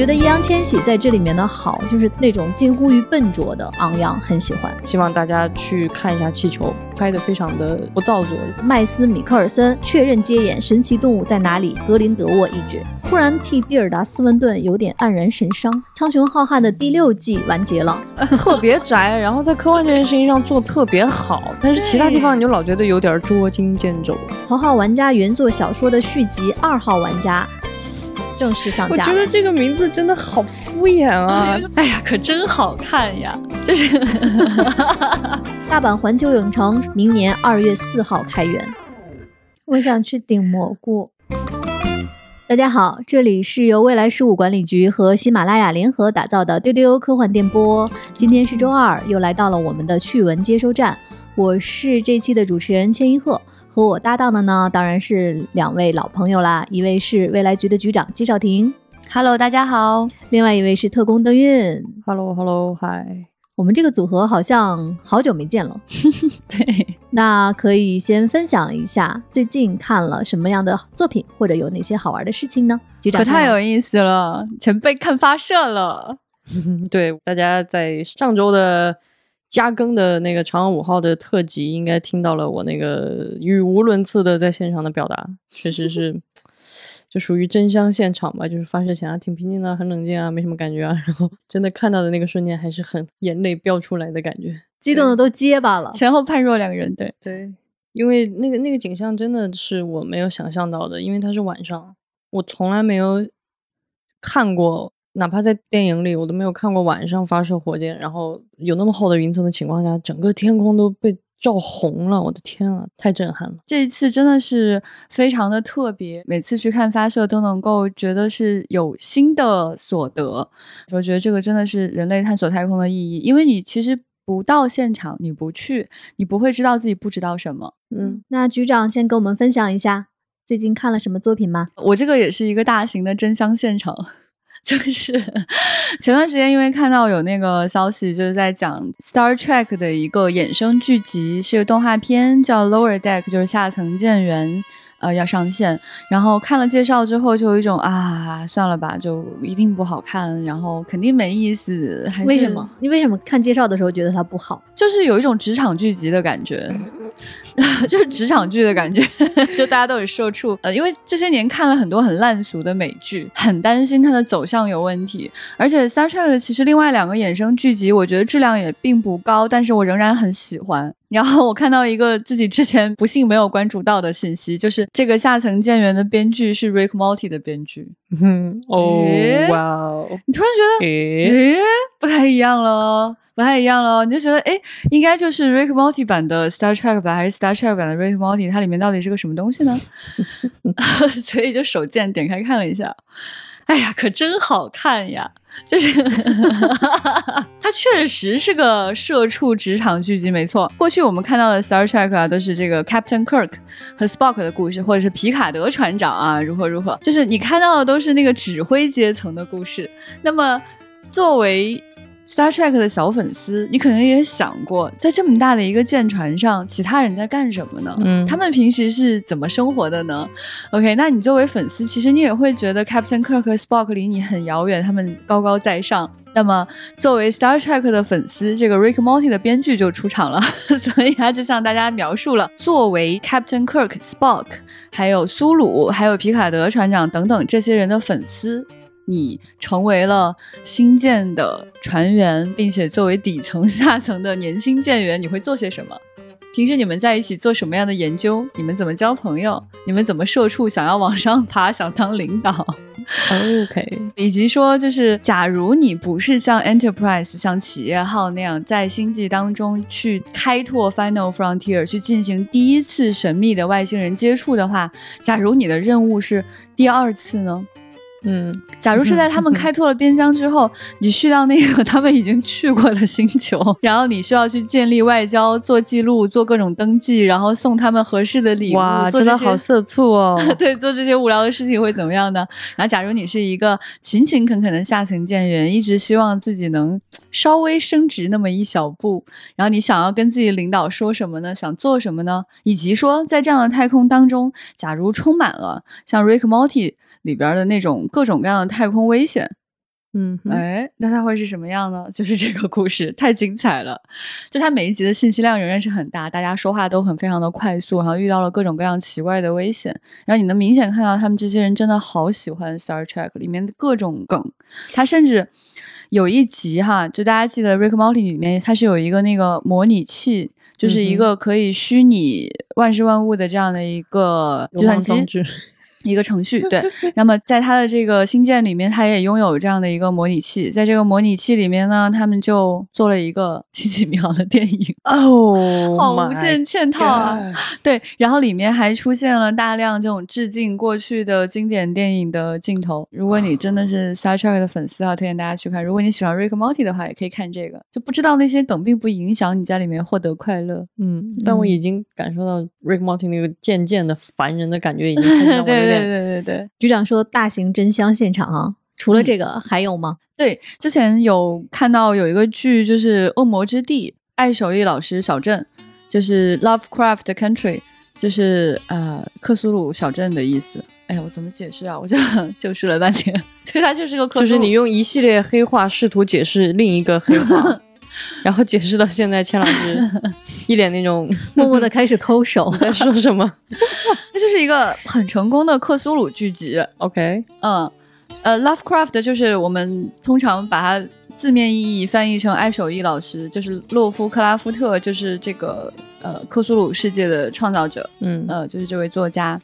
觉得易烊千玺在这里面的好，就是那种近乎于笨拙的昂扬，很喜欢。希望大家去看一下《气球》，拍的非常的不造作。麦斯·米克尔森确认接演《神奇动物在哪里》格林德沃一角，忽然替蒂尔达·斯文顿有点黯然神伤。《苍穹浩瀚》的第六季完结了，特别宅，然后在科幻这件事情上做特别好，但是其他地方你就老觉得有点捉襟见肘。《头号玩家》原作小说的续集《二号玩家》。正式上架。我觉得这个名字真的好敷衍啊！哎呀，可真好看呀！就是 大阪环球影城明年二月四号开园，我想去顶蘑菇。大家好，这里是由未来事务管理局和喜马拉雅联合打造的丢丢科幻电波。今天是周二，又来到了我们的趣闻接收站。我是这期的主持人千一鹤。和我搭档的呢，当然是两位老朋友啦。一位是未来局的局长季少廷，Hello，大家好；另外一位是特工邓运，Hello，Hello，Hi。我们这个组合好像好久没见了。对，那可以先分享一下最近看了什么样的作品，或者有哪些好玩的事情呢？局长，可太有意思了，前辈看发射了。对，大家在上周的。加更的那个嫦娥五号的特辑，应该听到了我那个语无伦次的在现场的表达，确实是，就属于真香现场吧。就是发射前啊，挺平静的，很冷静啊，没什么感觉啊。然后真的看到的那个瞬间，还是很眼泪飙出来的感觉，激动的都结巴了。前后判若两人，对对，因为那个那个景象真的是我没有想象到的，因为它是晚上，我从来没有看过。哪怕在电影里，我都没有看过晚上发射火箭，然后有那么厚的云层的情况下，整个天空都被照红了。我的天啊，太震撼了！这一次真的是非常的特别，每次去看发射都能够觉得是有新的所得。我觉得这个真的是人类探索太空的意义，因为你其实不到现场，你不去，你不会知道自己不知道什么。嗯，那局长先跟我们分享一下最近看了什么作品吗？我这个也是一个大型的真香现场。就是前段时间，因为看到有那个消息，就是在讲《Star Trek》的一个衍生剧集，是个动画片，叫《Lower Deck》，就是下层舰员。呃，要上线，然后看了介绍之后，就有一种啊，算了吧，就一定不好看，然后肯定没意思。还是为什么？你为什么看介绍的时候觉得它不好？就是有一种职场剧集的感觉，就是职场剧的感觉，就大家都有社畜。呃，因为这些年看了很多很烂俗的美剧，很担心它的走向有问题。而且 Star Trek 其实另外两个衍生剧集，我觉得质量也并不高，但是我仍然很喜欢。然后我看到一个自己之前不幸没有关注到的信息，就是这个下层舰员的编剧是 Rick Morty 的编剧。嗯，哦，哇哦！你突然觉得，诶，不太一样了，不太一样了。你就觉得，哎，应该就是 Rick Morty 版的 Star Trek 吧，还是 Star Trek 版的 Rick Morty？它里面到底是个什么东西呢？所以就手贱点开看了一下，哎呀，可真好看呀！就是 它确实是个社畜职场剧集，没错。过去我们看到的 Star Trek 啊，都是这个 Captain Kirk 和 Spock 的故事，或者是皮卡德船长啊，如何如何，就是你看到的都是那个指挥阶层的故事。那么作为 Star Trek 的小粉丝，你可能也想过，在这么大的一个舰船上，其他人在干什么呢？嗯，他们平时是怎么生活的呢？OK，那你作为粉丝，其实你也会觉得 Captain Kirk 和 Spock 离你很遥远，他们高高在上。那么，作为 Star Trek 的粉丝，这个 Rick Morty 的编剧就出场了，所以他就向大家描述了，作为 Captain Kirk、Spock，还有苏鲁，还有皮卡德船长等等这些人的粉丝。你成为了新建的船员，并且作为底层下层的年轻舰员，你会做些什么？平时你们在一起做什么样的研究？你们怎么交朋友？你们怎么社畜？想要往上爬，想当领导？OK，以及说，就是假如你不是像 Enterprise、像企业号那样在星际当中去开拓 Final Frontier，去进行第一次神秘的外星人接触的话，假如你的任务是第二次呢？嗯，假如是在他们开拓了边疆之后，你去到那个他们已经去过的星球，然后你需要去建立外交、做记录、做各种登记，然后送他们合适的礼物，哇，真的好色醋哦！对，做这些无聊的事情会怎么样呢？然后，假如你是一个勤勤恳恳的下层舰员，一直希望自己能稍微升职那么一小步，然后你想要跟自己的领导说什么呢？想做什么呢？以及说，在这样的太空当中，假如充满了像 Rick Morty。里边的那种各种各样的太空危险，嗯哼，哎，那它会是什么样呢？就是这个故事太精彩了，就它每一集的信息量仍然是很大，大家说话都很非常的快速，然后遇到了各种各样奇怪的危险，然后你能明显看到他们这些人真的好喜欢 Star Trek 里面的各种梗，它甚至有一集哈，就大家记得 Rick Morty 里面它是有一个那个模拟器。就是一个可以虚拟万事万物的这样的一个计算机。一个程序对，那么在它的这个新建里面，它也拥有这样的一个模拟器。在这个模拟器里面呢，他们就做了一个《星际迷航》的电影哦，好无限嵌套啊！对，然后里面还出现了大量这种致敬过去的经典电影的镜头。如果你真的是 Star Trek 的粉丝，啊推荐大家去看。如果你喜欢 Rick Morty 的话，也可以看这个。就不知道那些梗并不影响你在里面获得快乐。嗯，但我已经感受到 Rick Morty 那个渐渐的烦人的感觉已经 开始对。对对对对，局长说大型真香现场啊，除了这个还有吗？对，之前有看到有一个剧，就是《恶魔之地》，爱手艺老师小镇，就是 Lovecraft Country，就是呃克苏鲁小镇的意思。哎呀，我怎么解释啊？我就就试了半天，对，它就是个克苏鲁，就是你用一系列黑话试图解释另一个黑话。然后解释到现在，钱老师一脸那种 默默的开始抠手，在说什么？这就是一个很成功的克苏鲁剧集。OK，嗯，呃，Lovecraft 就是我们通常把它字面意义翻译成爱手艺老师，就是洛夫克拉夫特，就是这个呃克苏鲁世界的创造者。嗯，呃，就是这位作家。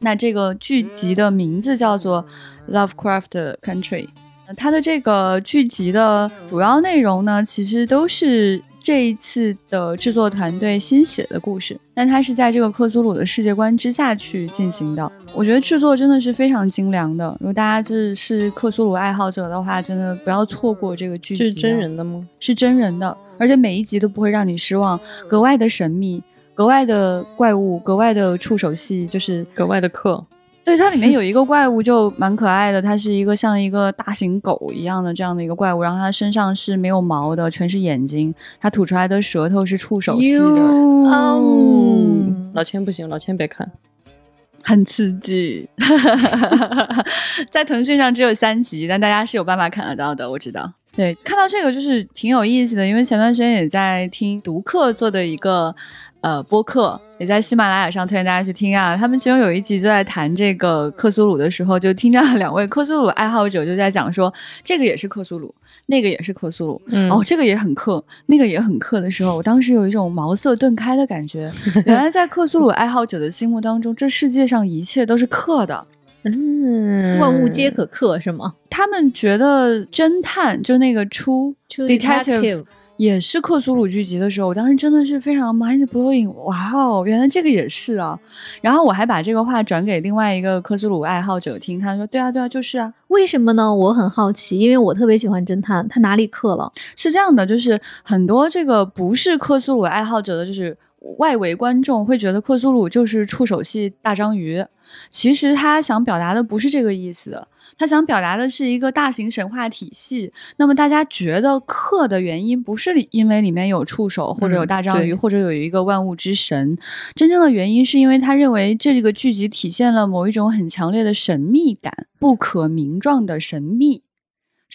那这个剧集的名字叫做 Lovecraft Country。它的这个剧集的主要内容呢，其实都是这一次的制作团队新写的故事，但它是在这个克苏鲁的世界观之下去进行的。我觉得制作真的是非常精良的。如果大家这是克苏鲁爱好者的话，真的不要错过这个剧集。是真人的吗？是真人的，而且每一集都不会让你失望，格外的神秘，格外的怪物，格外的触手戏，就是格外的克。对，它里面有一个怪物就蛮可爱的，它是一个像一个大型狗一样的这样的一个怪物，然后它身上是没有毛的，全是眼睛，它吐出来的舌头是触手系的。嗯，老千不行，老千别看，很刺激。在腾讯上只有三集，但大家是有办法看得到的，我知道。对，看到这个就是挺有意思的，因为前段时间也在听读客做的一个。呃，播客也在喜马拉雅上推荐大家去听啊。他们其中有一集就在谈这个克苏鲁的时候，就听到两位克苏鲁爱好者就在讲说，这个也是克苏鲁，那个也是克苏鲁，嗯哦，这个也很克，那个也很克的时候，我当时有一种茅塞顿开的感觉。原来在克苏鲁爱好者的心目当中，这世界上一切都是克的，嗯，万物皆可克是吗？他们觉得侦探就那个出 detective。也是克苏鲁剧集的时候，我当时真的是非常 mind blowing，哇哦，原来这个也是啊！然后我还把这个话转给另外一个克苏鲁爱好者听，他说：“对啊，对啊，就是啊，为什么呢？我很好奇，因为我特别喜欢侦探，他哪里克了？是这样的，就是很多这个不是克苏鲁爱好者的，就是外围观众会觉得克苏鲁就是触手系大章鱼，其实他想表达的不是这个意思。”他想表达的是一个大型神话体系。那么大家觉得克的原因不是因为里面有触手，或者有大章鱼，或者有一个万物之神。真正的原因是因为他认为这个剧集体现了某一种很强烈的神秘感，不可名状的神秘。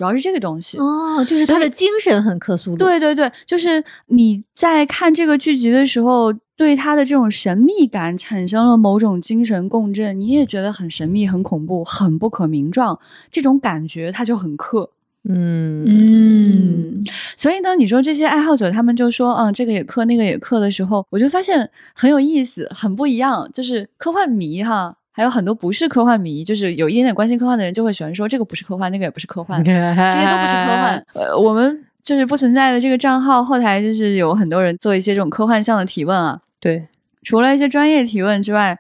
主要是这个东西哦，就是他的精神很克苏鲁。对对对，就是你在看这个剧集的时候。对他的这种神秘感产生了某种精神共振，你也觉得很神秘、很恐怖、很不可名状，这种感觉他就很克。嗯嗯，所以呢，你说这些爱好者他们就说，嗯，这个也克，那个也克的时候，我就发现很有意思，很不一样。就是科幻迷哈，还有很多不是科幻迷，就是有一点点关心科幻的人就会喜欢说，这个不是科幻，那个也不是科幻，这些都不是科幻。呃，我们就是不存在的这个账号后台，就是有很多人做一些这种科幻向的提问啊。对，除了一些专业提问之外，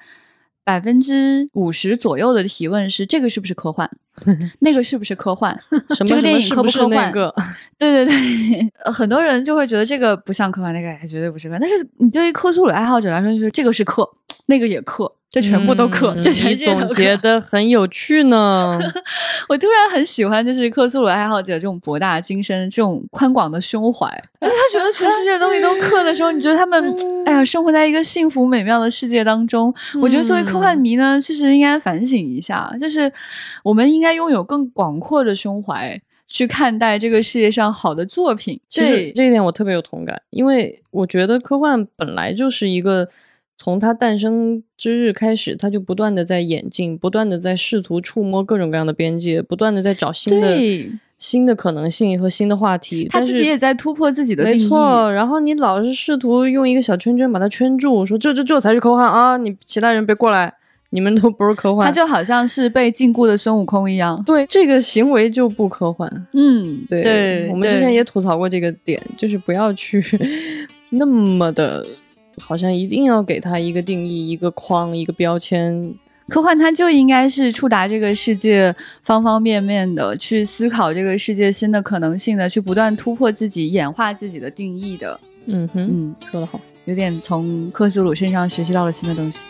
百分之五十左右的提问是这个是不是科幻，那个是不是科幻，这个电影科不科幻？对对对，很多人就会觉得这个不像科幻，那个绝对不是科幻。但是你对于科苏鲁爱好者来说，就是这个是克，那个也克。这全部都刻，这全是总结的很有趣呢。我突然很喜欢，就是克苏鲁爱好者这种博大精深、这种宽广的胸怀。而 且他觉得全世界的东西都克的时候，你觉得他们哎呀，生活在一个幸福美妙的世界当中。我觉得作为科幻迷呢，其实应该反省一下，就是我们应该拥有更广阔的胸怀。去看待这个世界上好的作品。其实这一点我特别有同感，因为我觉得科幻本来就是一个从它诞生之日开始，它就不断的在演进，不断的在试图触摸各种各样的边界，不断的在找新的新的可能性和新的话题。他自己也在突破自己的没错。然后你老是试图用一个小圈圈把它圈住，说这这这才是科幻啊！你其他人别过来。你们都不是科幻，他就好像是被禁锢的孙悟空一样。对，这个行为就不科幻。嗯，对，对，我们之前也吐槽过这个点，就是不要去 那么的，好像一定要给它一个定义、一个框、一个标签。科幻它就应该是触达这个世界方方面面的，去思考这个世界新的可能性的，去不断突破自己、演化自己的定义的。嗯哼，嗯，说得好，有点从克苏鲁身上学习到了新的东西。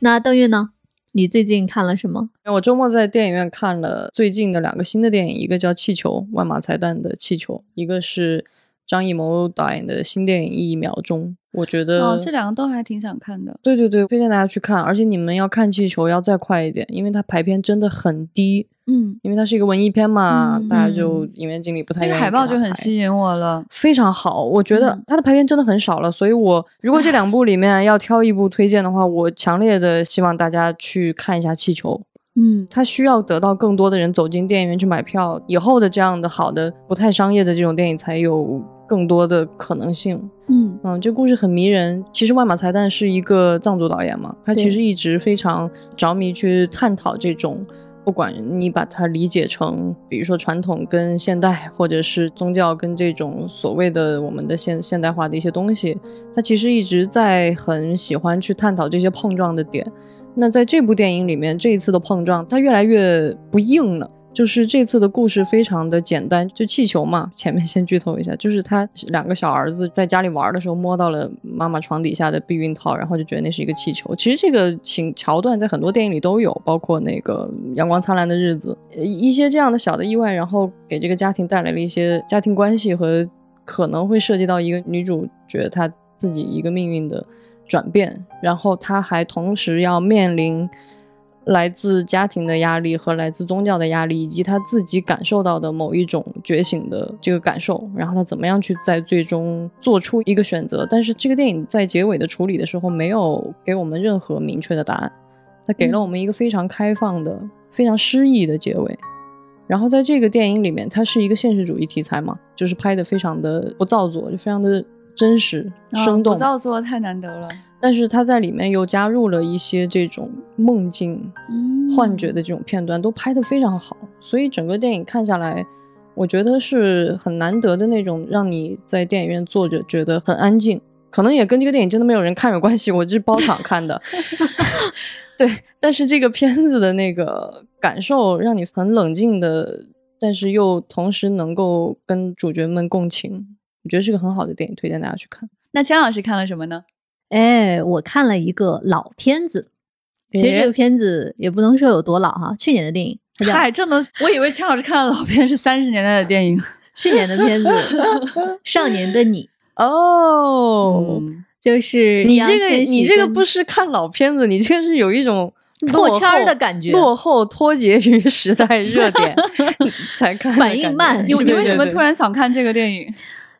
那邓月呢？你最近看了什么？我周末在电影院看了最近的两个新的电影，一个叫《气球》，万马才旦的《气球》，一个是张艺谋导演的新电影《一秒钟》。我觉得哦，这两个都还挺想看的。对对对，推荐大家去看，而且你们要看《气球》要再快一点，因为它排片真的很低。嗯，因为它是一个文艺片嘛，大家就影院经理不太这个。海报就很吸引我了，非常好。我觉得它的排片真的很少了，所以我如果这两部里面要挑一部推荐的话，我强烈的希望大家去看一下《气球》。嗯，他需要得到更多的人走进电影院去买票，以后的这样的好的不太商业的这种电影才有更多的可能性。嗯嗯，这故事很迷人。其实万马才旦是一个藏族导演嘛，他其实一直非常着迷去探讨这种。不管你把它理解成，比如说传统跟现代，或者是宗教跟这种所谓的我们的现现代化的一些东西，他其实一直在很喜欢去探讨这些碰撞的点。那在这部电影里面，这一次的碰撞，它越来越不硬了。就是这次的故事非常的简单，就气球嘛。前面先剧透一下，就是他两个小儿子在家里玩的时候摸到了妈妈床底下的避孕套，然后就觉得那是一个气球。其实这个情桥段在很多电影里都有，包括那个《阳光灿烂的日子》，一些这样的小的意外，然后给这个家庭带来了一些家庭关系和可能会涉及到一个女主角她自己一个命运的转变，然后他还同时要面临。来自家庭的压力和来自宗教的压力，以及他自己感受到的某一种觉醒的这个感受，然后他怎么样去在最终做出一个选择？但是这个电影在结尾的处理的时候，没有给我们任何明确的答案，他给了我们一个非常开放的、非常诗意的结尾。然后在这个电影里面，它是一个现实主义题材嘛，就是拍的非常的不造作，就非常的真实生动。不造作太难得了。但是他在里面又加入了一些这种梦境、幻觉的这种片段，都拍得非常好。所以整个电影看下来，我觉得是很难得的那种，让你在电影院坐着觉得很安静。可能也跟这个电影真的没有人看有关系，我是包场看的。对，但是这个片子的那个感受，让你很冷静的，但是又同时能够跟主角们共情，我觉得是个很好的电影，推荐大家去看。那姜老师看了什么呢？哎，我看了一个老片子，其实这个片子也不能说有多老哈，去年的电影。嗨，这能？我以为钱老师看的老片是三十年代的电影，去年的片子《少年的你》哦，就是你这个你这个不是看老片子，你这个是有一种破圈的感觉，落后脱节于时代热点 才看，反应慢。你为什么突然想看这个电影？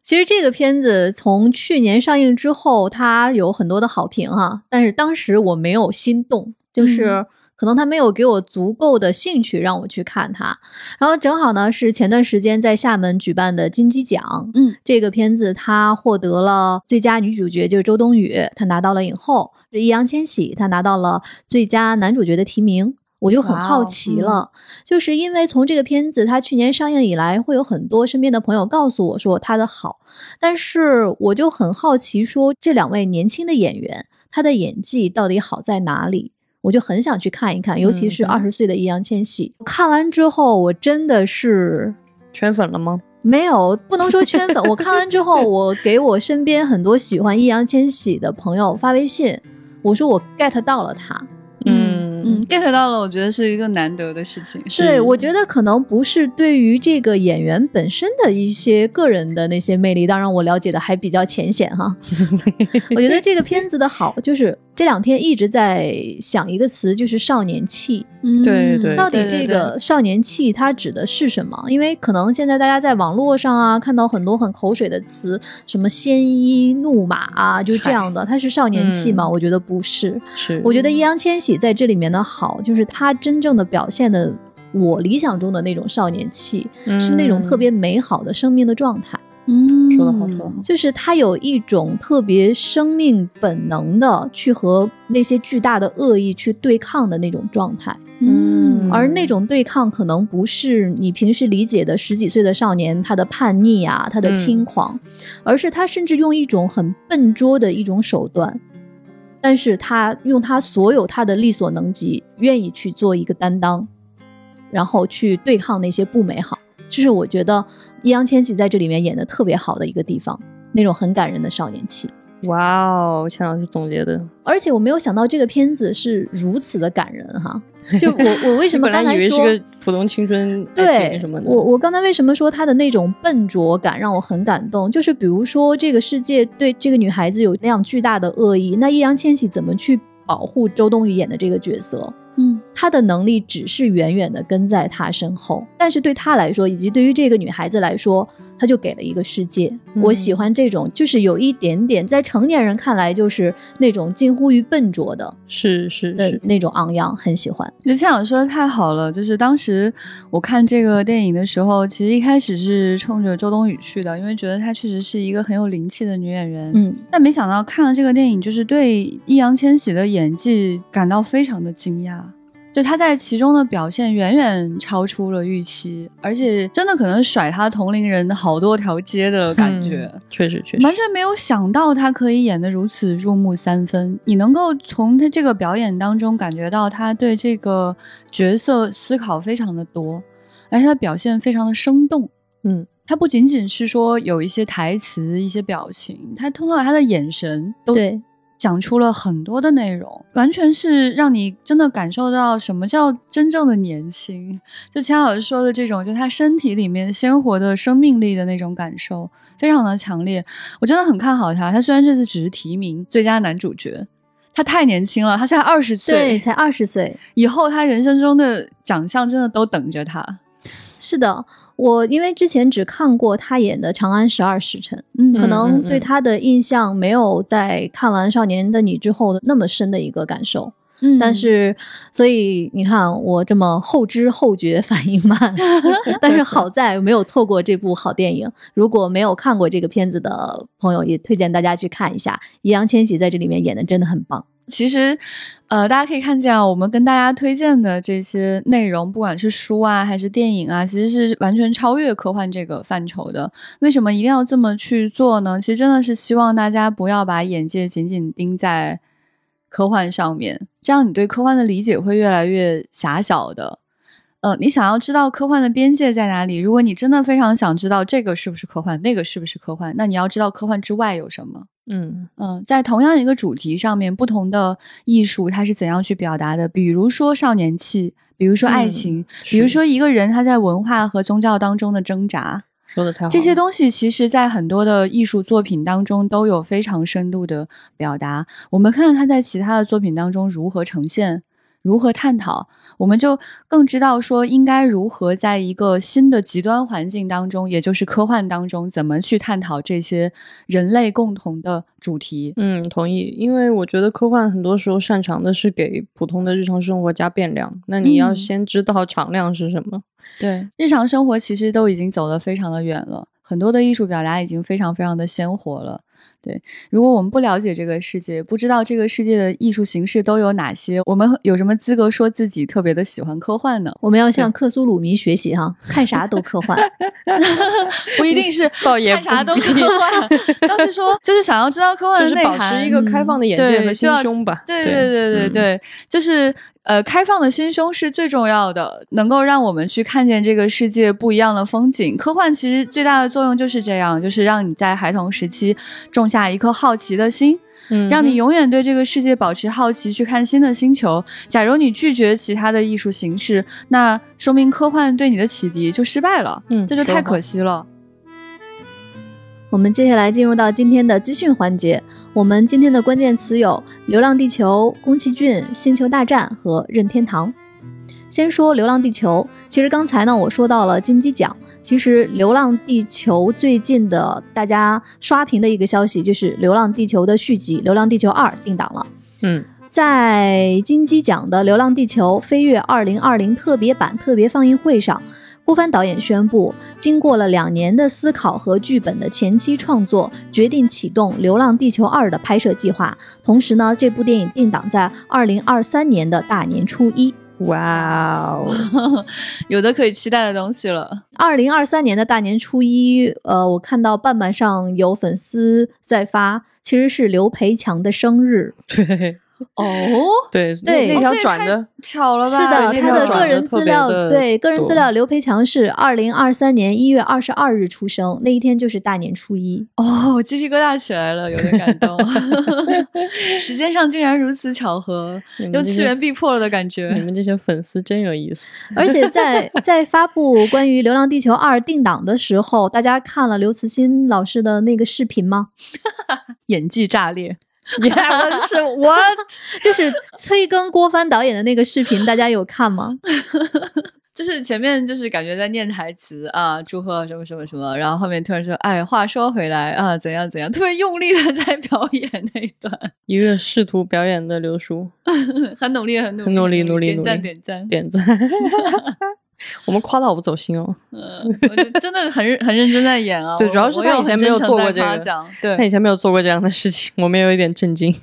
其实这个片子从去年上映之后，它有很多的好评哈，但是当时我没有心动，就是可能它没有给我足够的兴趣让我去看它。然后正好呢是前段时间在厦门举办的金鸡奖，嗯，这个片子它获得了最佳女主角，就是周冬雨，她拿到了影后；是易烊千玺，他拿到了最佳男主角的提名。我就很好奇了，就是因为从这个片子它去年上映以来，会有很多身边的朋友告诉我说它的好，但是我就很好奇，说这两位年轻的演员他的演技到底好在哪里？我就很想去看一看，尤其是二十岁的易烊千玺。看完之后，我真的是圈粉了吗？没有，不能说圈粉。我看完之后，我给我身边很多喜欢易烊千玺的朋友发微信，我说我 get 到了他。嗯嗯，get 到了，我觉得是一个难得的事情。对，我觉得可能不是对于这个演员本身的一些个人的那些魅力，当然我了解的还比较浅显哈。我觉得这个片子的好，就是这两天一直在想一个词，就是少年气。对对到底这个少年气它指的是什么？因为可能现在大家在网络上啊看到很多很口水的词，什么鲜衣怒马啊，就这样的，它是少年气吗？嗯我觉得不是。是，我觉得易烊千玺在这里面的好，就是他真正的表现的我理想中的那种少年气，是那种特别美好的生命的状态。嗯说得好说得好。就是他有一种特别生命本能的去和那些巨大的恶意去对抗的那种状态，嗯。而那种对抗可能不是你平时理解的十几岁的少年他的叛逆啊，他的轻狂，而是他甚至用一种很笨拙的一种手段，但是他用他所有他的力所能及，愿意去做一个担当，然后去对抗那些不美好。这是我觉得易烊千玺在这里面演的特别好的一个地方，那种很感人的少年气。哇哦，钱老师总结的，而且我没有想到这个片子是如此的感人哈！就我我为什么你本来以为是个普通青春爱对情什么的？我我刚才为什么说他的那种笨拙感让我很感动？就是比如说这个世界对这个女孩子有那样巨大的恶意，那易烊千玺怎么去保护周冬雨演的这个角色？嗯他的能力只是远远的跟在他身后，但是对他来说，以及对于这个女孩子来说，他就给了一个世界。嗯我喜欢这种，就是有一点点在成年人看来就是那种近乎于笨拙的是是是，那种昂扬，很喜欢。就千晓说的太好了，就是当时我看这个电影的时候，其实一开始是冲着周冬雨去的，因为觉得她确实是一个很有灵气的女演员。嗯，但没想到看了这个电影，就是对易烊千玺的演技感到非常的惊讶。就他在其中的表现远远超出了预期，而且真的可能甩他同龄人好多条街的感觉。嗯确实确实完全没有想到他可以演得如此入木三分，你能够从他这个表演当中感觉到他对这个角色思考非常的多，而且他表现非常的生动。嗯，他不仅仅是说有一些台词、一些表情，他通过他的眼神都对，讲出了很多的内容，完全是让你真的感受到什么叫真正的年轻。就钱老师说的这种，就他身体里面鲜活的生命力的那种感受，非常的强烈。我真的很看好他。他虽然这次只是提名最佳男主角，他太年轻了，他才二十岁对，才二十岁。以后他人生中的奖项真的都等着他。是的，我因为之前只看过他演的《长安十二时辰》，嗯可能对他的印象没有在看完《少年的你》之后那么深的一个感受。嗯但是，所以你看我这么后知后觉，反应慢，但是好在没有错过这部好电影。如果没有看过这个片子的朋友，也推荐大家去看一下。易烊千玺在这里面演的真的很棒。其实，呃，大家可以看见啊，我们跟大家推荐的这些内容，不管是书啊还是电影啊，其实是完全超越科幻这个范畴的。为什么一定要这么去做呢？其实真的是希望大家不要把眼界紧紧盯在科幻上面，这样你对科幻的理解会越来越狭小的。呃，你想要知道科幻的边界在哪里？如果你真的非常想知道这个是不是科幻，那个是不是科幻，那你要知道科幻之外有什么。嗯嗯，在同样一个主题上面，不同的艺术它是怎样去表达的？比如说少年气，比如说爱嗯情，比如说一个人他在文化和宗教当中的挣扎，说的太好了，这些东西其实在很多的艺术作品当中都有非常深度的表达。我们看看他在其他的作品当中如何呈现。如何探讨，我们就更知道说应该如何在一个新的极端环境当中，也就是科幻当中，怎么去探讨这些人类共同的主题。嗯，同意，因为我觉得科幻很多时候擅长的是给普通的日常生活加变量，那你要嗯先知道 常量是什么。对，日常生活其实都已经走得非常的远了，很多的艺术表达已经非常非常的鲜活了。对，如果我们不了解这个世界，不知道这个世界的艺术形式都有哪些，我们有什么资格说自己特别的喜欢科幻呢？我们要向克苏鲁迷学习哈，看啥都科幻。不一定是看啥都科幻，倒是说就是想要知道科幻就是保的内涵，持一个开放的眼界对和心胸吧。对对对对嗯对，就是呃，开放的心胸是最重要的，能够让我们去看见这个世界不一样的风景。科幻其实最大的作用就是这样，就是让你在孩童时期种下一颗好奇的心。嗯让你永远对这个世界保持好奇，去看新的星球。假如你拒绝其他的艺术形式，那说明科幻对你的启迪就失败了，嗯这就太可惜了。我们接下来进入到今天的资讯环节。我们今天的关键词有《流浪地球》、宫崎骏、《星球大战》和任天堂。先说《流浪地球》，其实刚才呢我说到了金鸡奖，其实《流浪地球》最近的大家刷屏的一个消息就是《流浪地球》的续集《流浪地球二》定档了。嗯，在金鸡奖的《流浪地球：飞跃2020》特别版特别放映会上。郭帆导演宣布，经过了两年的思考和剧本的前期创作，决定启动《流浪地球二》的拍摄计划。同时呢，这部电影定档在二零二三年的大年初一。哇哦，有的可以期待的东西了。二零二三年的大年初一，呃，我看到瓣瓣上有粉丝在发，其实是刘培强的生日。对。哦，对对，那条转的巧了吧？是的，他的个人资料，对个人资料，刘培强是二零二三年一月二十二日出生，那一天就是大年初一。哦，我鸡皮疙瘩起来了，有点感动。时间上竟然如此巧合，又次元必破了的感觉。你们这些粉丝真有意思。而且在在发布关于《流浪地球二》定档的时候，大家看了刘慈欣老师的那个视频吗？演技炸裂。也是我，就是催更郭帆导演的那个视频，大家有看吗？就是前面就是感觉在念台词啊，祝贺什么什么什么，然后后面突然说，哎，话说回来啊，怎样怎样，特别用力的在表演那一段，一个试图表演的刘叔，很努力，很努力，努力，努力，点赞，点赞，点赞。我们夸他好不走心哦，嗯，真的很很认真在演啊。对，主要是他以前没有做过这个，对，他以前没有做过这样的事情，我们有一点震惊。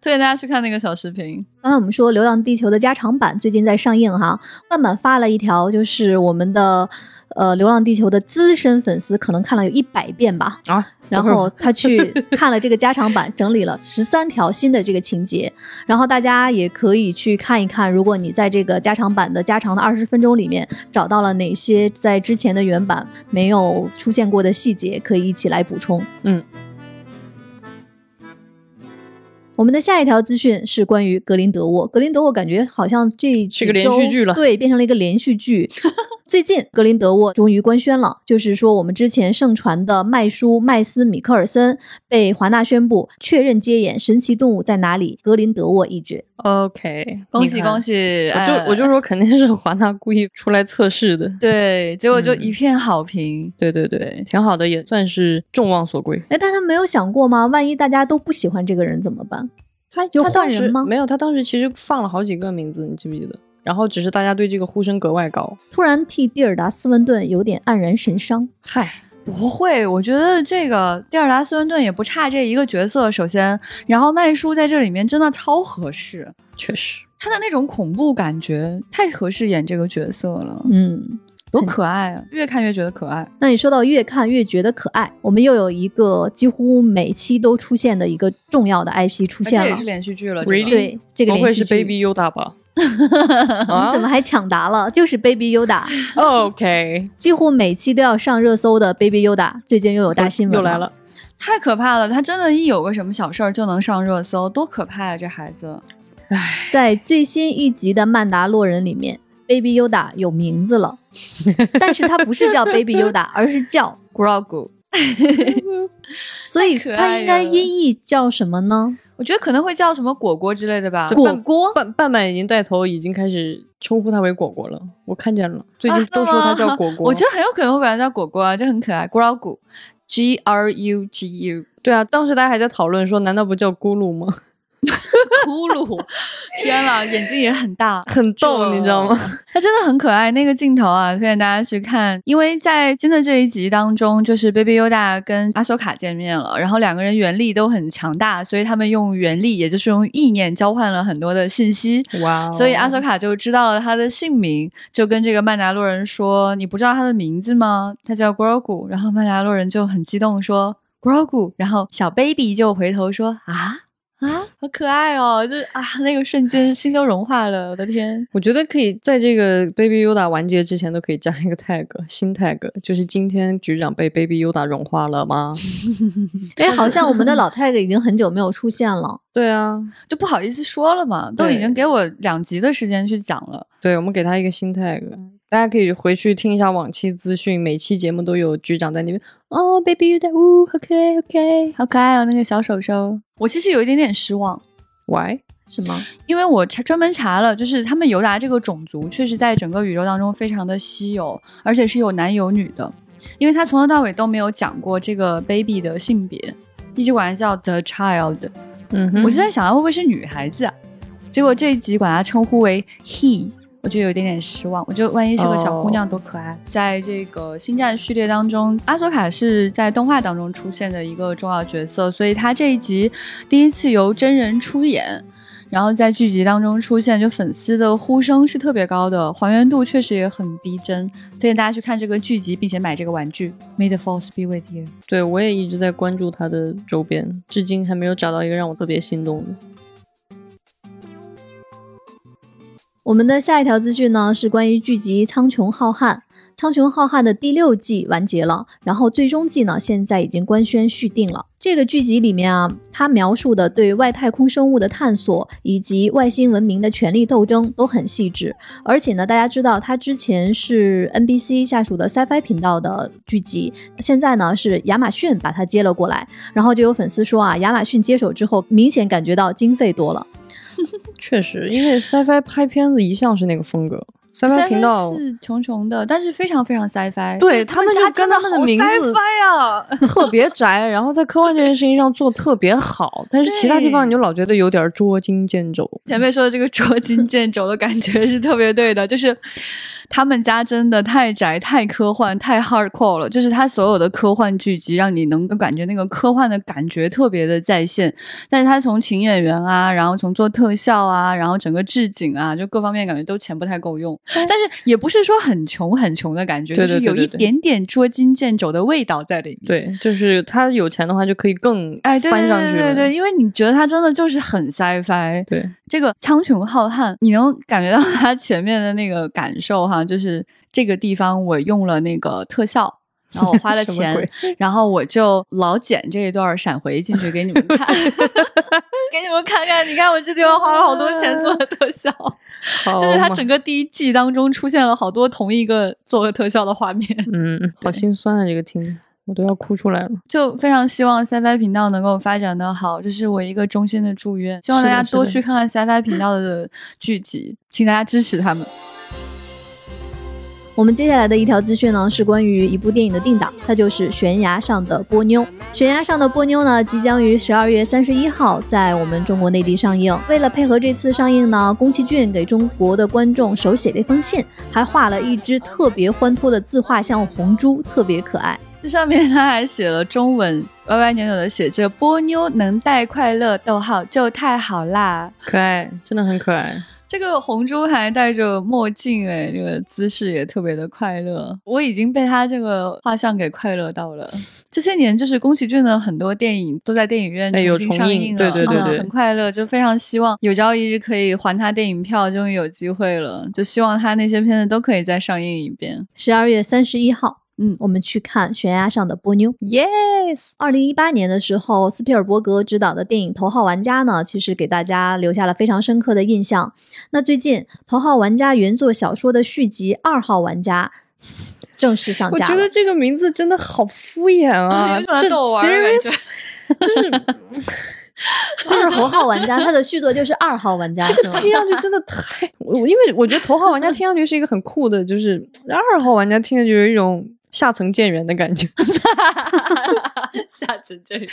推荐大家去看那个小视频。刚才我们说《流浪地球》的加长版最近在上映哈，万版发了一条，就是我们的。呃，《流浪地球》的资深粉丝可能看了有一百遍吧啊，然后他去 看了这个加长版，整理了十三条新的这个情节，然后大家也可以去看一看，如果你在这个加长版的加长的二十分钟里面找到了哪些在之前的原版没有出现过的细节，可以一起来补充。嗯。我们的下一条资讯是关于格林德沃。格林德沃感觉好像这是个连续剧了，对，变成了一个连续剧。最近格林德沃终于官宣了，就是说我们之前盛传的麦叔麦斯米克尔森被华纳宣布确认接演《神奇动物在哪里》格林德沃一角。OK，恭喜恭喜！我就我就说肯定是华纳故意出来测试的，对，结果就一片好评。对对对，挺好的，也算是众望所归。哎，但他没有想过吗？万一大家都不喜欢这个人怎么办？他就换人吗？没有，他当时其实放了好几个名字，你记不记得？然后只是大家对这个呼声格外高。突然替蒂尔达·斯文顿有点黯然神伤。嗨，不会，我觉得这个蒂尔达·斯文顿也不差这一个角色。首先，然后麦叔在这里面真的超合适，确实，他的那种恐怖感觉太合适演这个角色了。嗯。多可爱啊！越看越觉得可爱。那你说到越看越觉得可爱，我们又有一个几乎每期都出现的一个重要的 IP 出现了，这也是连续剧了。对，这个不会是 Baby Yoda 吧？你怎么还抢答了？就是 Baby Yoda。OK，几乎每期都要上热搜的 Baby Yoda，最近又有大新闻又来了，太可怕了！他真的，一有个什么小事儿就能上热搜，多可怕啊！这孩子。唉，在最新一集的《曼达洛人》里面。Baby Yoda 有名字了，但是他不是叫 Baby Yoda，而是叫 Grogu，所以他应该音译叫什么呢？我觉得可能会叫什么果果之类的吧。果果，半半半已经带头，已经开始称呼他为果果了。我看见了，最近都说他叫果果。我觉得很有可能会管他叫果果啊，就很可爱。Grogu，G R U G U。对啊，当时大家还在讨论说，难道不叫咕噜吗？骷髅，天呐，眼睛也很大，很逗，你知道吗？他真的很可爱，那个镜头啊，推荐大家去看。因为在真的这一集当中，就是 Baby Yoda 跟阿索卡见面了，然后两个人原力都很强大，所以他们用原力，也就是用意念交换了很多的信息。哇！所以阿索卡就知道了他的姓名，就跟这个曼达洛人说：“你不知道他的名字吗？他叫 Grogu。”然后曼达洛人就很激动说：“Grogu。”然后小 Baby 就回头说：“啊。”啊，好可爱哦！就是啊，那个瞬间心都融化了，我的天！我觉得可以在这个 Baby Yoda 完结之前都可以加一个 tag，新 tag，就是今天局长被 Baby Yoda 融化了吗？哎，好像我们的老 tag 已经很久没有出现了。对啊，就不好意思说了嘛，都已经给我两集的时间去讲了。对，我们给他一个新 tag，大家可以回去听一下往期资讯，每期节目都有局长在那边。哦，baby 又在呜，OK OK，好可爱哦，那个小手手。我其实有一点点失望，Why？什么？因为我查专门查了，就是他们尤达这个种族确实在整个宇宙当中非常的稀有，而且是有男有女的。因为他从头到尾都没有讲过这个 baby 的性别，一直管它叫 the child。嗯哼，我就在想，会不会是女孩子啊？结果这一集管它称呼为 he，我就有一点点失望。我觉得万一是个小姑娘多可爱。在这个星战序列当中，阿索卡是在动画当中出现的一个重要角色，所以她这一集第一次由真人出演。然后在剧集当中出现，就粉丝的呼声是特别高的，还原度确实也很逼真，推荐大家去看这个剧集，并且买这个玩具。May the force be with you。对我也一直在关注他的周边，至今还没有找到一个让我特别心动的。我们的下一条资讯呢，是关于剧集《苍穹浩瀚》。《苍穹浩瀚》的第六季完结了，然后最终季呢，现在已经官宣续订了。这个剧集里面啊，它描述的对外太空生物的探索以及外星文明的权力斗争都很细致。而且呢，大家知道它之前是 NBC 下属的 Sci-Fi 频道的剧集，现在呢是亚马逊把它接了过来。然后就有粉丝说啊，亚马逊接手之后，明显感觉到经费多了。确实，因为 Sci-Fi 拍片子一向是那个风格。Sci-fi 频道是穷穷的，但是非常非常 sci-fi。对他们就跟他们的名字啊 特别宅，然后在科幻这件事情上做特别好，但是其他地方你就老觉得有点捉襟见肘。前辈说的这个捉襟见肘的感觉是特别对的，就是。他们家真的太宅、太科幻、太 hardcore 了，就是他所有的科幻剧集，让你能够感觉那个科幻的感觉特别的在线。但是他从请演员啊，然后从做特效啊，然后整个置景啊，就各方面感觉都钱不太够用。但是也不是说很穷很穷的感觉，就是有一点点捉襟见肘的味道在里面。对，就是他有钱的话就可以更哎翻上去了。对对，因为你觉得他真的就是很 sci-fi。对，这个苍穹浩瀚，你能感觉到他前面的那个感受哈。就是这个地方，我用了那个特效，然后我花了钱，然后我就老剪这一段闪回进去给你们看，给你们看看。你看我这地方花了好多钱做的特效，就是它整个第一季当中出现了好多同一个做的特效的画面。嗯，好心酸啊，这个听我都要哭出来了。就非常希望 CFI 频道能够发展的好，这是我一个衷心的祝愿。希望大家多去看看 CFI 频道的剧集，请大家支持他们。我们接下来的一条资讯呢，是关于一部电影的定档，它就是《悬崖上的波妞》。《悬崖上的波妞》呢，即将于十二月三十一号在我们中国内地上映。为了配合这次上映呢，宫崎骏给中国的观众手写了一封信，还画了一只特别欢脱的自画像红猪，特别可爱。这上面他还写了中文，歪歪扭扭的写着“波妞能带快乐”，逗号就太好啦，可爱，真的很可爱。这个红猪还戴着墨镜，哎，这个姿势也特别的快乐。我已经被他这个画像给快乐到了。这些年，就是宫崎骏的很多电影都在电影院重新上映了，对对对对，很快乐。就非常希望有朝一日可以还他电影票，终于有机会了。就希望他那些片子都可以再上映一遍。十二月三十一号。嗯，我们去看悬崖上的波妞。Yes，二零一八年的时候，斯皮尔伯格执导的电影《头号玩家》呢，其实给大家留下了非常深刻的印象。那最近，《头号玩家》原作小说的续集《二号玩家》正式上架。我觉得这个名字真的好敷衍啊！这 serious，，就是 就是《头号玩家》，他的续作就是《二号玩家》，是吗？听上去真的太……我因为我觉得《头号玩家》听上去是一个很酷的，就是《二号玩家》听上去有一种。下层见人的感觉，下层见人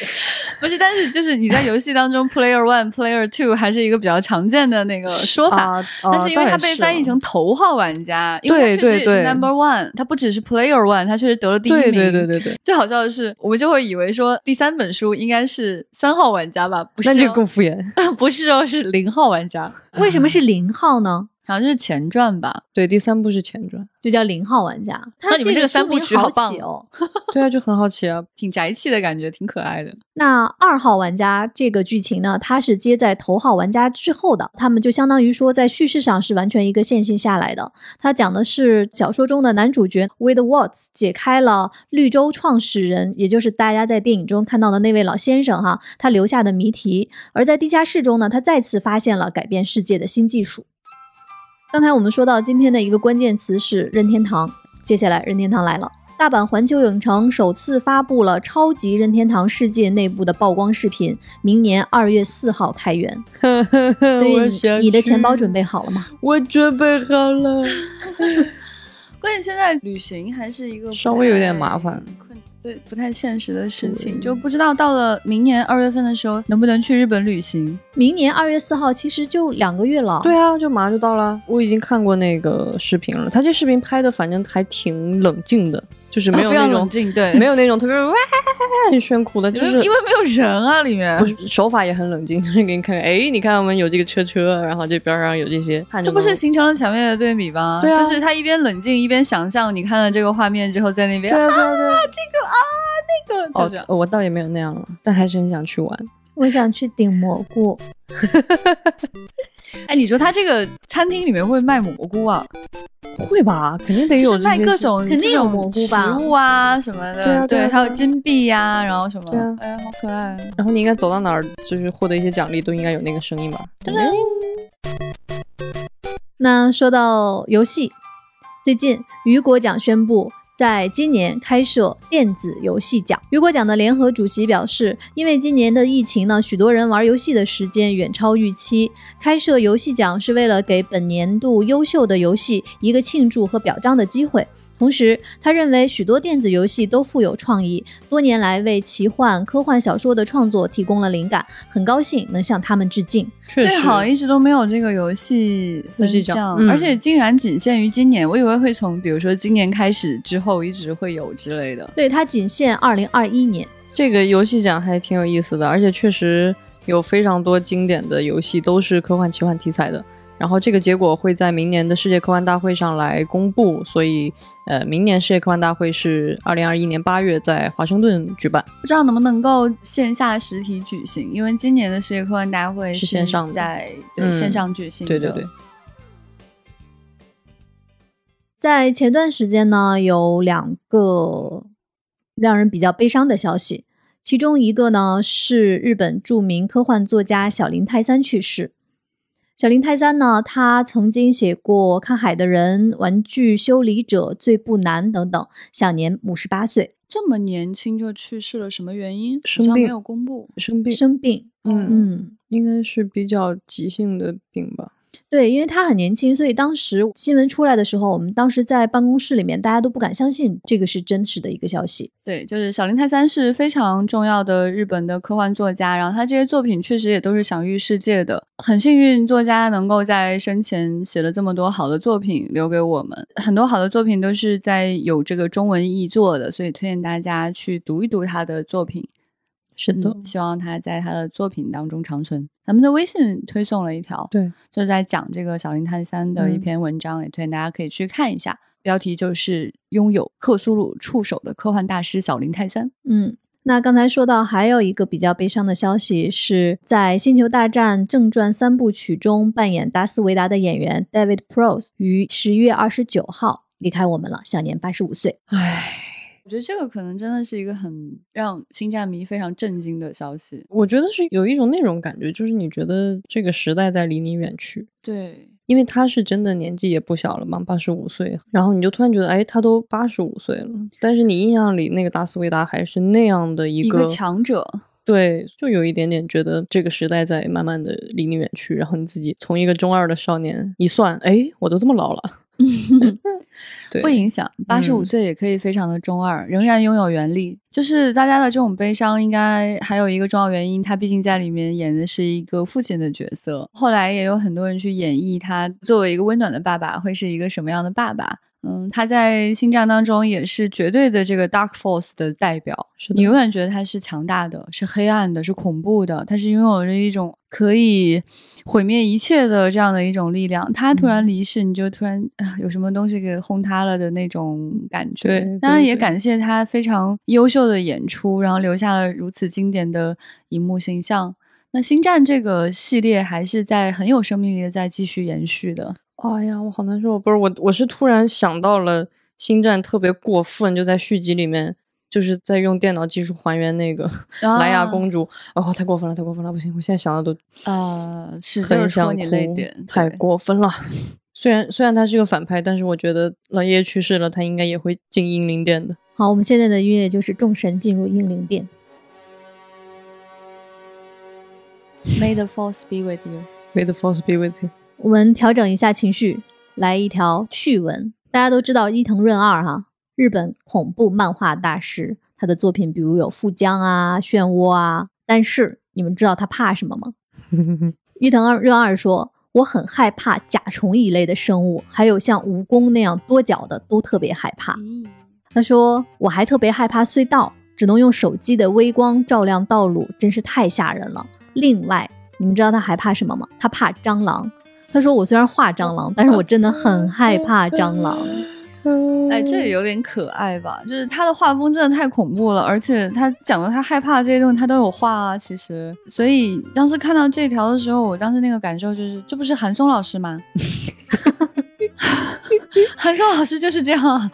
不是，但是就是你在游戏当中，Player One、Player Two 还是一个比较常见的那个说法，但是因为它被翻译成头号玩家，因为确实也是 Number One，它不只是 Player One，它确实得了第一名。对对对对，最好笑的是，我们就会以为说第三本书应该是三号玩家吧？不是，那就更敷衍。不是哦，是零号玩家。为什么是零号呢？好像是前传吧？对，第三部是前传，就叫零号玩家。那你们这个三部曲好棒哦！对啊，就很好奇啊，挺宅气的感觉，挺可爱的。那二号玩家这个剧情呢，它是接在头号玩家之后的，他们就相当于说在叙事上是完全一个线性下来的。它讲的是小说中的男主角 Wade Watts 解开了绿洲创始人，也就是大家在电影中看到的那位老先生哈，他留下的谜题。而在地下室中呢，他再次发现了改变世界的新技术。刚才我们说到今天的一个关键词是任天堂，接下来任天堂来了。大阪环球影城首次发布了超级任天堂世界内部的曝光视频，明年二月四号开园。对于你，你的钱包准备好了吗？我准备好了。关键现在旅行还是一个稍微有点麻烦。对，不太现实的事情，就不知道到了明年二月份的时候能不能去日本旅行。明年二月四号其实就两个月了。对啊，就马上就到了。我已经看过那个视频了，他这视频拍的反正还挺冷静的，就是没有那种对，没有那种特别哇很炫酷的，就是因为没有人啊，里面不是手法也很冷静，就是给你看看，哎，你看我们有这个车车，然后这边上有这些，这不是形成了强烈的对比吗？对啊，就是他一边冷静一边想象，你看了这个画面之后，在那边对对对，这个啊。那个就这样，我倒也没有那样了，但还是很想去玩。我想去顶蘑菇。哎，你说他这个餐厅里面会卖蘑菇啊？会吧，肯定得有卖各种，肯定有蘑菇吧，食物啊什么的。对啊，对，还有金币呀，然后什么。对啊，哎呀，好可爱。然后你应该走到哪儿，就是获得一些奖励，都应该有那个声音吧？那说到游戏，最近雨果奖宣布。在今年开设电子游戏奖，雨果奖的联合主席表示，因为今年的疫情呢，许多人玩游戏的时间远超预期，开设游戏奖是为了给本年度优秀的游戏一个庆祝和表彰的机会。同时，他认为许多电子游戏都富有创意，多年来为奇幻、科幻小说的创作提供了灵感。很高兴能向他们致敬。确实，好，一直都没有这个游戏分项，而且竟然仅限于今年。我以为会从比如说今年开始之后一直会有之类的。对，它仅限二零二一年。这个游戏奖还挺有意思的，而且确实有非常多经典的游戏都是科幻奇幻题材的。然后这个结果会在明年的世界科幻大会上来公布，所以，呃，明年世界科幻大会是二零二一年八月在华盛顿举办，不知道能不能够线下实体举行，因为今年的世界科幻大会是线上在对线上举行。对对对。在前段时间呢，有两个让人比较悲伤的消息，其中一个呢是日本著名科幻作家小林泰三去世。小林泰三呢，他曾经写过《看海的人》《玩具修理者》《最不难》等等，享年五十八岁。这么年轻就去世了，什么原因？生病没有公布。生病，生病。嗯嗯，应该是比较急性的病吧。对，因为他很年轻，所以当时新闻出来的时候，我们当时在办公室里面，大家都不敢相信这个是真实的一个消息。对，就是小林泰三是非常重要的日本的科幻作家，然后他这些作品确实也都是享誉世界的。很幸运，作家能够在生前写了这么多好的作品留给我们，很多好的作品都是在有这个中文译作的，所以推荐大家去读一读他的作品。是的，希望他在他的作品当中长存。咱们的微信推送了一条，对，就是在讲这个小林泰三的一篇文章，也推荐大家可以去看一下。标题就是“拥有克苏鲁触手的科幻大师小林泰三”。嗯，那刚才说到还有一个比较悲伤的消息，是在《星球大战正传三部曲》中扮演达斯维达的演员 David Prowse 于十月二十九号离开我们了，享年八十五岁。唉。我觉得这个可能真的是一个很让星战迷非常震惊的消息。我觉得是有一种那种感觉，就是你觉得这个时代在离你远去。对，因为他是真的年纪也不小了嘛，八十五岁。然后你就突然觉得，哎，他都八十五岁了，但是你印象里那个达斯维达还是那样的一个强者。对，就有一点点觉得这个时代在慢慢的离你远去。然后你自己从一个中二的少年一算，哎，我都这么老了。对，不影响，八十五岁也可以非常的中二，仍然拥有原力。就是大家的这种悲伤，应该还有一个重要原因，他毕竟在里面演的是一个父亲的角色。后来也有很多人去演绎他作为一个温暖的爸爸会是一个什么样的爸爸。嗯，他在星战当中也是绝对的这个 Dark Force 的代表，你永远觉得他是强大的，是黑暗的，是恐怖的，他是拥有着一种可以毁灭一切的这样的一种力量。他突然离世，你就突然啊，有什么东西给轰塌了的那种感觉。对，当然也感谢他非常优秀的演出，然后留下了如此经典的荧幕形象。那星战这个系列还是在很有生命力的在继续延续的。哎呀，我好难受！不是我，我是突然想到了星战特别过分，就在续集里面，就是在用电脑技术还原那个 莱雅公主，哦，太过分了，太过分了，不行！我现在想的都啊，是很想哭，太过分了。虽然虽然他是个反派，但是我觉得老爷爷去世了，他应该也会进英灵殿的。好，我们现在的音乐就是众神进入英灵殿。May the force be with you。May the force be with you。我们调整一下情绪，来一条趣闻。大家都知道伊藤润二哈，日本恐怖漫画大师，他的作品比如有《富江》啊、《漩涡》啊。但是你们知道他怕什么吗？伊藤润二说：“我很害怕甲虫一类的生物，还有像蜈蚣那样多脚的，都特别害怕。”他说：“我还特别害怕隧道，只能用手机的微光照亮道路，真是太吓人了。另外，你们知道他还怕什么吗？他怕蟑螂。他说：我虽然画蟑螂，但是我真的很害怕蟑螂。哎，这也有点可爱吧？就是他的画风真的太恐怖了，而且他讲的他害怕这些东西，他都有画啊。其实，所以当时看到这条的时候，我当时那个感受就是，这不是韩松老师吗？韩松老师就是这样，啊，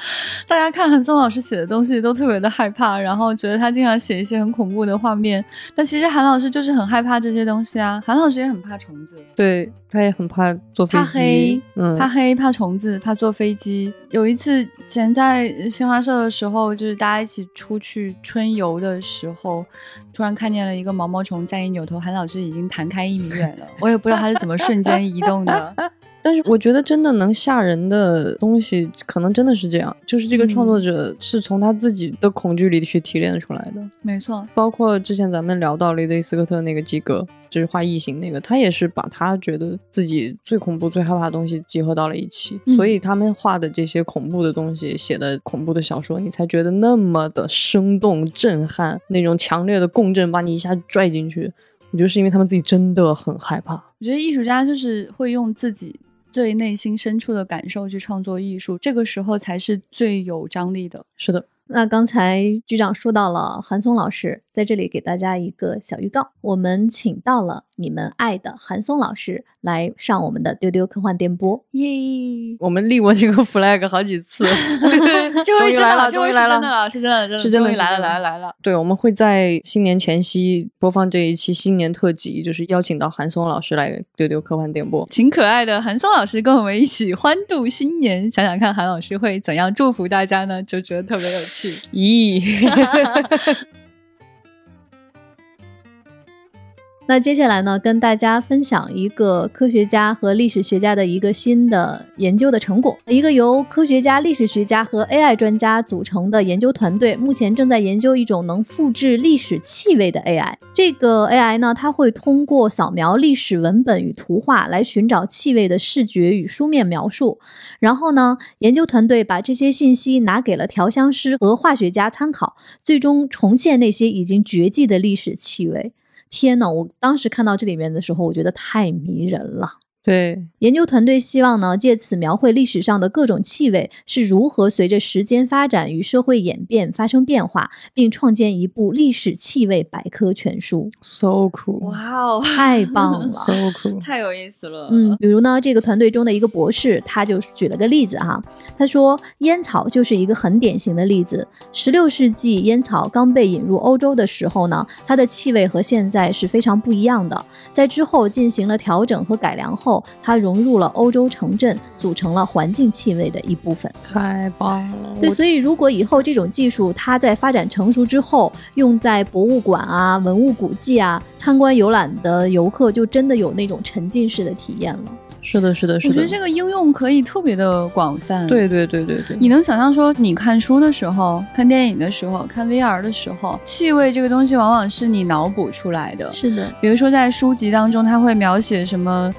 大家看韩松老师写的东西都特别的害怕，然后觉得他经常写一些很恐怖的画面。但其实韩老师就是很害怕这些东西啊，韩老师也很怕虫子，对他也很怕坐飞机，怕黑，嗯，怕黑，怕虫子，怕坐飞机。有一次，前在新华社的时候，就是大家一起出去春游的时候，突然看见了一个毛毛虫，再一扭头，韩老师已经弹开一米远了，我也不知道他是怎么瞬间移动的。但是我觉得真的能吓人的东西，可能真的是这样，就是这个创作者是从他自己的恐惧里去提炼出来的。没错，包括之前咱们聊到雷德利·斯科特那个基格，就是画异形那个，他也是把他觉得自己最恐怖、最害怕的东西集合到了一起，嗯所以他们画的这些恐怖的东西，写的恐怖的小说，你才觉得那么的生动、震撼，那种强烈的共振把你一下拽进去。我觉得是因为他们自己真的很害怕。我觉得艺术家就是会用自己。最内心深处的感受去创作艺术，这个时候才是最有张力的。是的，那刚才局长说到了韩松老师，在这里给大家一个小预告，我们请到了你们爱的韩松老师来上我们的丢丢科幻电波，耶！我们立过这个 flag 好几次，这回真的了，终于来了，这回是真的了，是真的，真的是真的终于来了，来了，来了。对，我们会在新年前夕播放这一期新年特辑，就是邀请到韩松老师来丢丢科幻电波，请可爱的韩松老师跟我们一起欢度新年。想想看，韩老师会怎样祝福大家呢？就觉得特别有趣。咦，那接下来呢，跟大家分享一个科学家和历史学家的一个新的研究的成果。一个由科学家、历史学家和 AI 专家组成的研究团队，目前正在研究一种能复制历史气味的 AI。这个 AI 呢，它会通过扫描历史文本与图画来寻找气味的视觉与书面描述。然后呢，研究团队把这些信息拿给了调香师和化学家参考，最终重现那些已经绝迹的历史气味。天呐！我当时看到这里面的时候，我觉得太迷人了。对，研究团队希望呢，借此描绘历史上的各种气味是如何随着时间发展与社会演变发生变化，并创建一部历史气味百科全书。，so cool，哇哦，太棒了！so cool，太有意思了。嗯，比如呢，这个团队中的一个博士，他就举了个例子哈，他说烟草就是一个很典型的例子。十六世纪烟草刚被引入欧洲的时候呢，它的气味和现在是非常不一样的。在之后进行了调整和改良后，它融入了欧洲城镇，组成了环境气味的一部分。太棒了。对，所以如果以后这种技术它在发展成熟之后，用在博物馆啊、文物古迹啊，参观游览的游客就真的有那种沉浸式的体验了。是的，是的，是的，我觉得这个应用可以特别的广泛。。对对对对对，你能想象说，你看书的时候、看电影的时候、看 VR 的时候，气味这个东西往往是你脑补出来的。是的，比如说在书籍当中，它会描写什么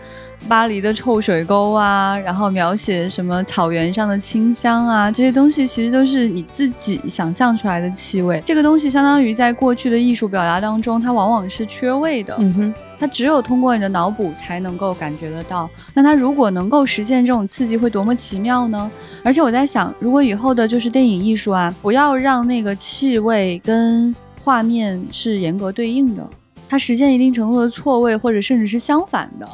巴黎的臭水沟啊，然后描写什么草原上的清香啊，这些东西其实都是你自己想象出来的气味。这个东西相当于在过去的艺术表达当中，它往往是缺位的。嗯哼，它只有通过你的脑补才能够感觉得到。那它如果能够实现这种刺激，会多么奇妙呢？而且我在想，如果以后的就是电影艺术啊，不要让那个气味跟画面是严格对应的，它实现一定程度的错位，或者甚至是相反的。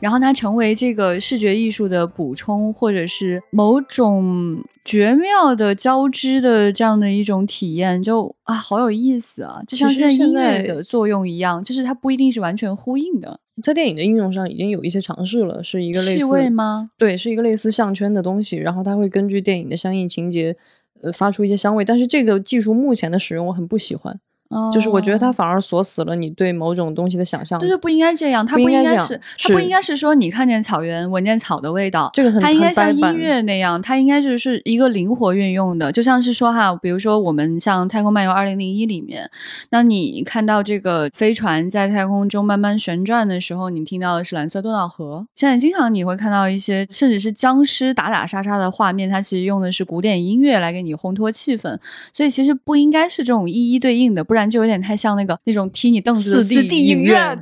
然后它成为这个视觉艺术的补充，或者是某种绝妙的交织的这样的一种体验，就啊，好有意思啊！就像现在音乐的作用一样，就是它不一定是完全呼应的。在电影的应用上已经有一些尝试了，是一个类似气味吗？对，是一个类似项圈的东西，然后它会根据电影的相应情节，呃，发出一些香味。但是这个技术目前的使用我很不喜欢，就是我觉得它哦反而锁死了你对某种东西的想象。对对，不应该这样，它不应该是，它不应该是说你看见草原闻见草的味道，这个很它应该像音乐那样，它应该就是一个灵活运用的，就像是说哈，比如说我们像《太空漫游2001》里面，当你看到这个飞船在太空中慢慢旋转的时候，你听到的是蓝色多瑙河。现在经常你会看到一些甚至是僵尸打打杀杀的画面，它其实用的是古典音乐来给你烘托气氛，所以其实不应该是这种一一对应的，不然就有点太像那个那种踢你凳子的四 D 影影院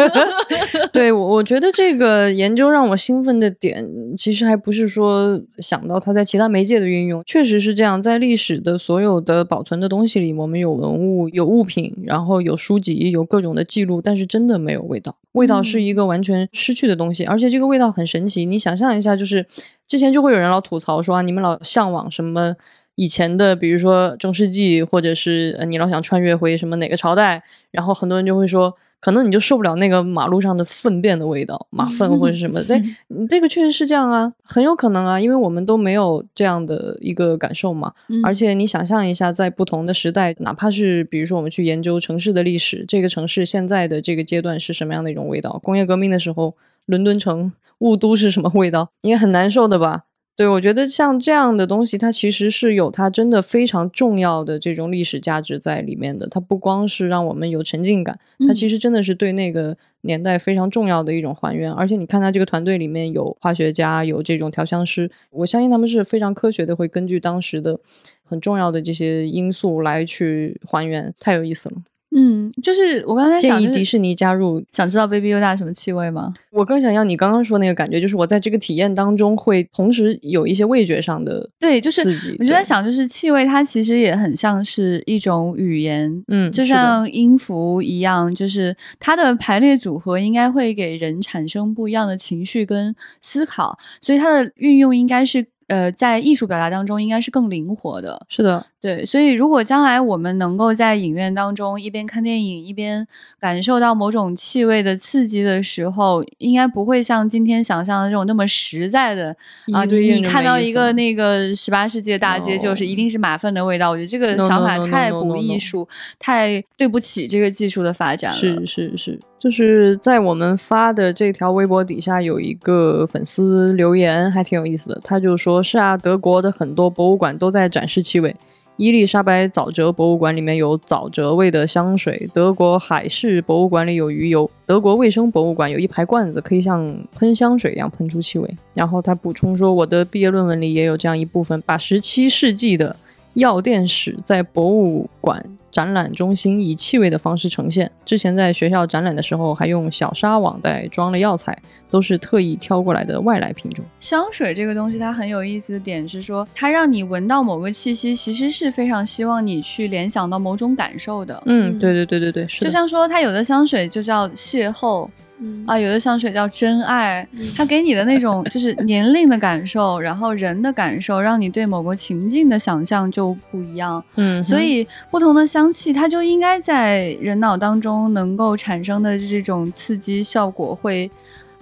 对，我我觉得这个研究让我兴奋的点，其实还不是说想到它在其他媒介的运用，确实是这样，在历史的所有的保存的东西里，我们有文物、有物品，然后有书籍、有各种的记录，但是真的没有味道。味道是一个完全失去的东西，而且这个味道很神奇。你想象一下，就是之前就会有人老吐槽说啊，你们老向往什么以前的，比如说中世纪，或者是呃你老想穿越回什么哪个朝代，然后很多人就会说，可能你就受不了那个马路上的粪便的味道，马粪或者是什么。对，嗯这个确实是这样啊，很有可能啊，因为我们都没有这样的一个感受嘛。嗯而且你想象一下，在不同的时代，哪怕是比如说我们去研究城市的历史，这个城市现在的这个阶段是什么样的一种味道？工业革命的时候，伦敦城雾都是什么味道？应该很难受的吧？对，我觉得像这样的东西，它其实是有它真的非常重要的这种历史价值在里面的。它不光是让我们有沉浸感，它其实真的是对那个年代非常重要的一种还原。而且你看，它这个团队里面有化学家，有这种调香师，我相信他们是非常科学的，会根据当时的很重要的这些因素来去还原，太有意思了。嗯，就是我刚才想就是建议迪士尼加入。想知道 Baby Yoda 什么气味吗？我更想要你刚刚说那个感觉，就是我在这个体验当中会同时有一些味觉上的对，就是我就在想，就是气味它其实也很像是一种语言，嗯，就像音符一样，就是它的排列组合应该会给人产生不一样的情绪跟思考，所以它的运用应该是呃在艺术表达当中应该是更灵活的。是的，对，所以如果将来我们能够在影院当中一边看电影一边感受到某种气味的刺激的时候，应该不会像今天想象的这种那么实在的啊，你你看到一个那个十八世纪的大街，就是一定是马粪的味道。我觉得这个想法太不艺术，太对不起这个技术的发展了。是是是，就是在我们发的这条微博底下有一个粉丝留言，还挺有意思的。他就说：“是啊，德国的很多博物馆都在展示气味。伊丽莎白沼泽博物馆里面有沼泽味的香水，德国海事博物馆里有鱼油，德国卫生博物馆有一排罐子，可以像喷香水一样喷出气味。”然后他补充说：“我的毕业论文里也有这样一部分，把十七世纪的药店史在博物馆展览中心以气味的方式呈现。之前在学校展览的时候，还用小纱网袋装了药材，都是特意挑过来的外来品种。香水这个东西，它很有意思的点是说，它让你闻到某个气息，其实是非常希望你去联想到某种感受的。嗯，嗯对对对对对，是的。就像说，它有的香水就叫邂逅嗯啊，有的香水叫真爱，嗯它给你的那种就是年龄的感受，然后人的感受，让你对某个情境的想象就不一样。嗯，所以不同的香气，它就应该在人脑当中能够产生的这种刺激效果会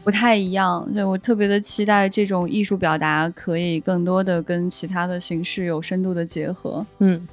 不太一样。所以我特别的期待这种艺术表达可以更多的跟其他的形式有深度的结合。嗯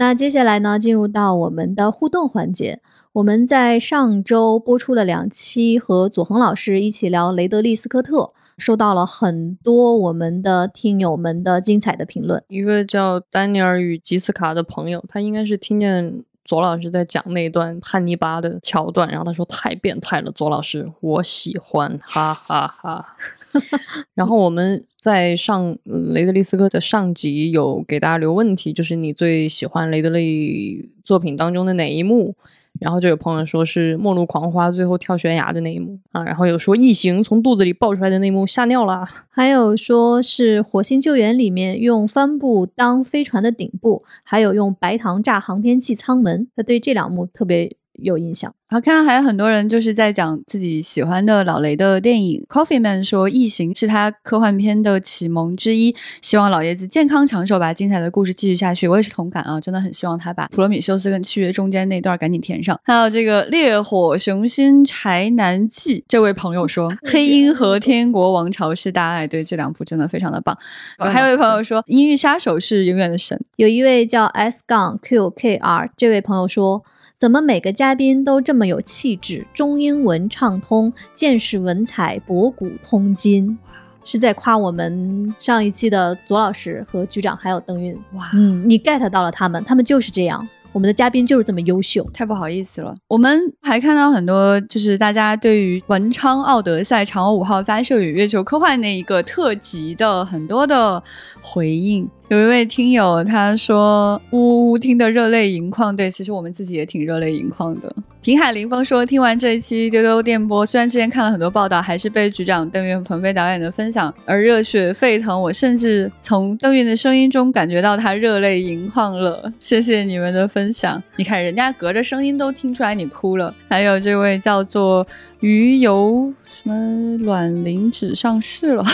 那接下来呢，进入到我们的互动环节。我们在上周播出了两期和左恒老师一起聊雷德利·斯科特，收到了很多我们的听友们的精彩的评论。一个叫丹尼尔与吉斯卡的朋友，他应该是听见左老师在讲那段汉尼拔的桥段，然后他说太变态了，左老师，我喜欢，哈哈哈。然后我们在上雷德利·斯科特上集有给大家留问题，就是你最喜欢雷德利作品当中的哪一幕？然后就有朋友说是《末路狂花》最后跳悬崖的那一幕啊，然后有说异形从肚子里爆出来的那一幕吓尿了。还有说是《火星救援》里面用帆布当飞船的顶部，还有用白糖炸航天器舱门。他对这两幕特别有印象。然后，看到还有很多人就是在讲自己喜欢的老雷的电影。Coffee Man 说，《异形》是他科幻片的启蒙之一，希望老爷子健康长寿，把精彩的故事继续下去。我也是同感啊，真的很希望他把《普罗米修斯》跟《契约》中间那段赶紧填上。还有这个《烈火雄心柴南记》，这位朋友说，《黑鹰》和《天国王朝》是大爱，对这两部真的非常的棒。还有一位朋友说，《阴域杀手》是永远的神。有一位叫 S 杠 QKR 这位朋友说。怎么每个嘉宾都这么有气质，中英文畅通，见识文采博古通今？是在夸我们上一期的左老师和局长还有邓韵。哇，嗯，你 get 到了他们，他们就是这样。我们的嘉宾就是这么优秀，太不好意思了。我们还看到很多，就是大家对于文昌奥德赛嫦娥五号发射与月球科幻那一个特辑的很多的回应。有一位听友他说：“呜呜，听得热泪盈眶。”对，其实我们自己也挺热泪盈眶的。平海林峰说：“听完这一期丢丢电波，虽然之前看了很多报道，还是被局长邓运、鹏飞导演的分享而热血沸腾。我甚至从邓运的声音中感觉到他热泪盈眶了。谢谢你们的分享。你看，人家隔着声音都听出来你哭了。还有这位叫做鱼油 什么卵磷脂上市了，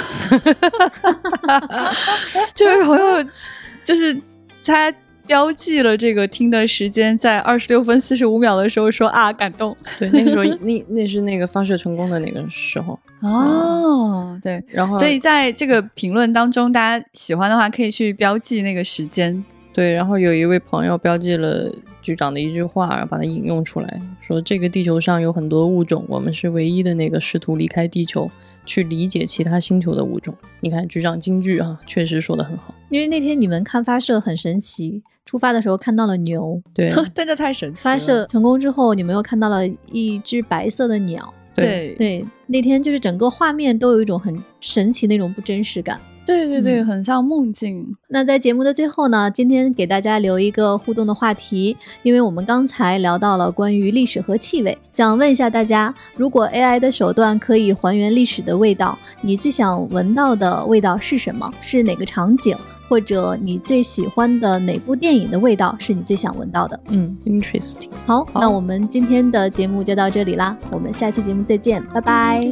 这 位朋友就是他。”标记了这个听的时间，在二十六分四十五秒的时候说啊感动，对，那个时候那那是那个发射成功的那个时候。哦，对，然后所以在这个评论当中，大家喜欢的话可以去标记那个时间，对，然后有一位朋友标记了局长的一句话，然后把它引用出来，说这个地球上有很多物种，我们是唯一的那个试图离开地球去理解其他星球的物种。你看局长金句啊，确实说的很好，因为那天你们看发射很神奇。出发的时候看到了牛，对，真的太神奇。发射成功之后，你们又看到了一只白色的鸟，对对。那天就是整个画面都有一种很神奇那种不真实感，对对对，很像梦境。那在节目的最后呢，今天给大家留一个互动的话题，因为我们刚才聊到了关于历史和气味，想问一下大家，如果 AI 的手段可以还原历史的味道，你最想闻到的味道是什么？是哪个场景？或者你最喜欢的哪部电影的味道是你最想闻到的？嗯，interesting。好，那我们今天的节目就到这里啦，我们下期节目再见，拜拜。